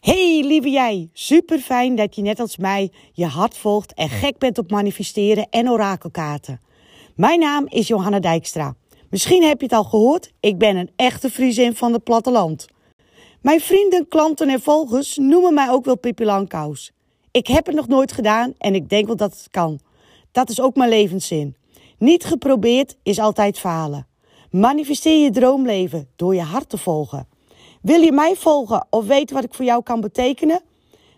Hey lieve jij, super fijn dat je net als mij je hart volgt en gek bent op manifesteren en orakelkaarten. Mijn naam is Johanna Dijkstra. Misschien heb je het al gehoord, ik ben een echte Friesin van het platteland. Mijn vrienden, klanten en volgers noemen mij ook wel Pippi. Ik heb het nog nooit gedaan en ik denk wel dat het kan. Dat is ook mijn levenszin. Niet geprobeerd is altijd falen. Manifesteer je droomleven door je hart te volgen. Wil je mij volgen of weten wat ik voor jou kan betekenen?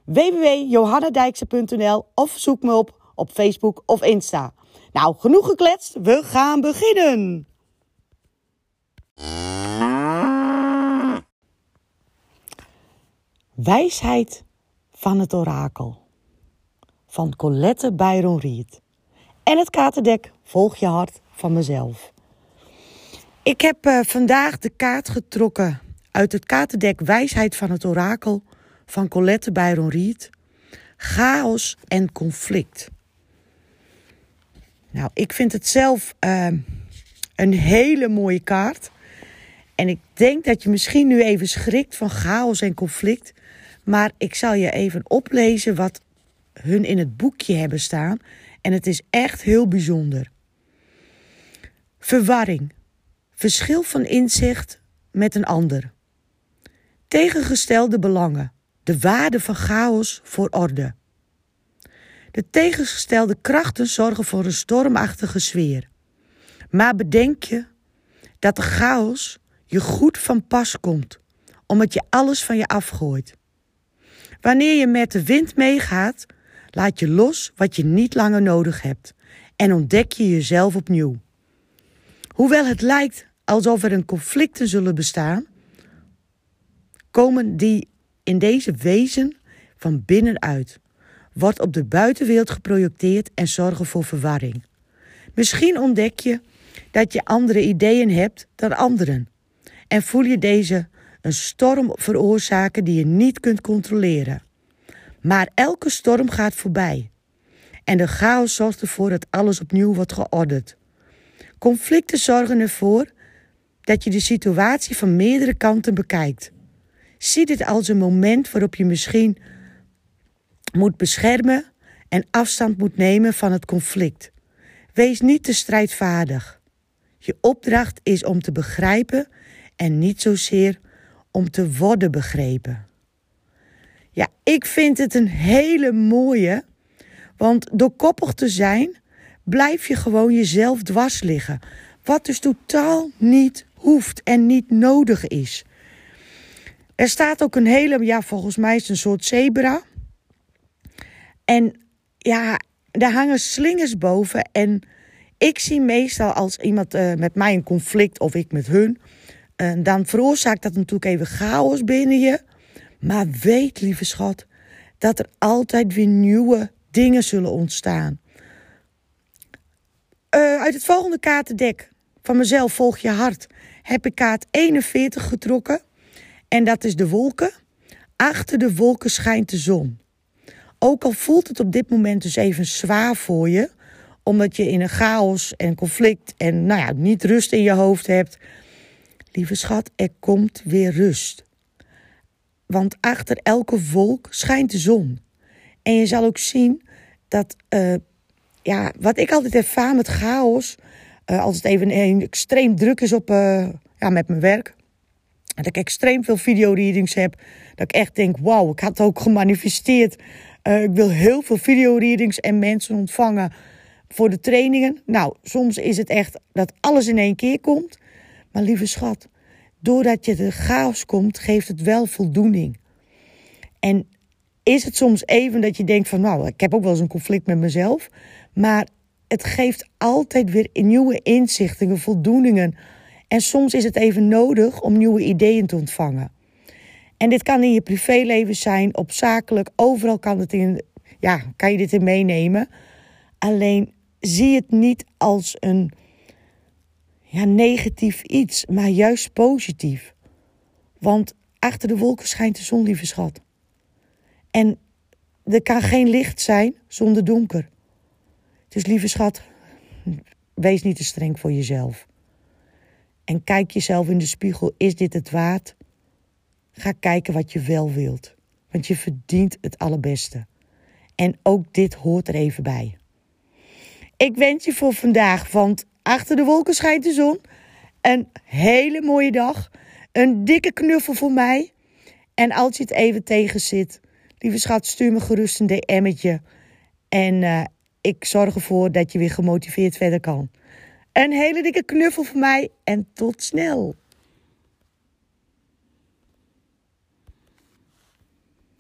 www.johannadijkse.nl of zoek me op op Facebook of Insta. Nou, genoeg gekletst, we gaan beginnen! Wijsheid van het orakel van Colette Byron Riet. En het katerdek Volg je hart van mezelf. Ik heb uh, vandaag de kaart getrokken uit het katerdek Wijsheid van het Orakel van Colette Byron Riet. Chaos en conflict. Nou, ik vind het zelf uh, een hele mooie kaart. En ik denk dat je misschien nu even schrikt van chaos en conflict. Maar ik zal je even oplezen wat hun in het boekje hebben staan. En het is echt heel bijzonder. Verwarring. Verschil van inzicht met een ander. Tegengestelde belangen. De waarde van chaos voor orde. De tegengestelde krachten zorgen voor een stormachtige sfeer. Maar bedenk je dat de chaos je goed van pas komt, omdat je alles van je afgooit. Wanneer je met de wind meegaat, laat je los wat je niet langer nodig hebt en ontdek je jezelf opnieuw. Hoewel het lijkt alsof er een conflicten zullen bestaan, komen die in deze wezen van binnenuit, wordt op de buitenwereld geprojecteerd en zorgen voor verwarring. Misschien ontdek je dat je andere ideeën hebt dan anderen en voel je deze een storm veroorzaken die je niet kunt controleren. Maar elke storm gaat voorbij en de chaos zorgt ervoor dat alles opnieuw wordt geordend. Conflicten zorgen ervoor dat je de situatie van meerdere kanten bekijkt. Zie dit als een moment waarop je misschien moet beschermen en afstand moet nemen van het conflict. Wees niet te strijdvaardig. Je opdracht is om te begrijpen en niet zozeer om te worden begrepen. Ja, ik vind het een hele mooie, want door koppig te zijn blijf je gewoon jezelf dwars liggen. Wat dus totaal niet hoeft en niet nodig is. Er staat ook een hele, ja, volgens mij is het een soort zebra. En ja, daar hangen slingers boven. En ik zie meestal als iemand uh, met mij een conflict of ik met hun, uh, dan veroorzaakt dat natuurlijk even chaos binnen je. Maar weet, lieve schat, dat er altijd weer nieuwe dingen zullen ontstaan. Uh, uit het volgende kaartendek van mezelf volg je hart heb ik kaart 41 getrokken. En dat is de wolken. Achter de wolken schijnt de zon. Ook al voelt het op dit moment dus even zwaar voor je, omdat je in een chaos en conflict en nou ja, niet rust in je hoofd hebt. Lieve schat, er komt weer rust. Want achter elke wolk schijnt de zon. En je zal ook zien dat, uh, ja, wat ik altijd ervaar met chaos, uh, als het even een extreem druk is op, uh, ja, met mijn werk, dat ik extreem veel videoreadings heb, dat ik echt denk, wauw, ik had ook gemanifesteerd. ik wil heel veel videoreadings en mensen ontvangen voor de trainingen. Nou, soms is het echt dat alles in één keer komt. Maar lieve schat, doordat je de chaos komt, geeft het wel voldoening. En is het soms even dat je denkt van, nou, ik heb ook wel eens een conflict met mezelf. Maar het geeft altijd weer nieuwe inzichten, voldoeningen. En soms is het even nodig om nieuwe ideeën te ontvangen. En dit kan in je privéleven zijn, op zakelijk, overal kan, het in, ja, kan je dit in meenemen. Alleen zie het niet als een ja, negatief iets, maar juist positief. Want achter de wolken schijnt de zon, lieve schat. En er kan geen licht zijn zonder donker. Dus lieve schat, wees niet te streng voor jezelf. En kijk jezelf in de spiegel, is dit het waard? Ga kijken wat je wel wilt. Want je verdient het allerbeste. En ook dit hoort er even bij. Ik wens je voor vandaag, want achter de wolken schijnt de zon. Een hele mooie dag. Een dikke knuffel voor mij. En als je het even tegen zit, lieve schat, stuur me gerust een DM'tje. En uh, ik zorg ervoor dat je weer gemotiveerd verder kan. Een hele dikke knuffel voor mij en tot snel.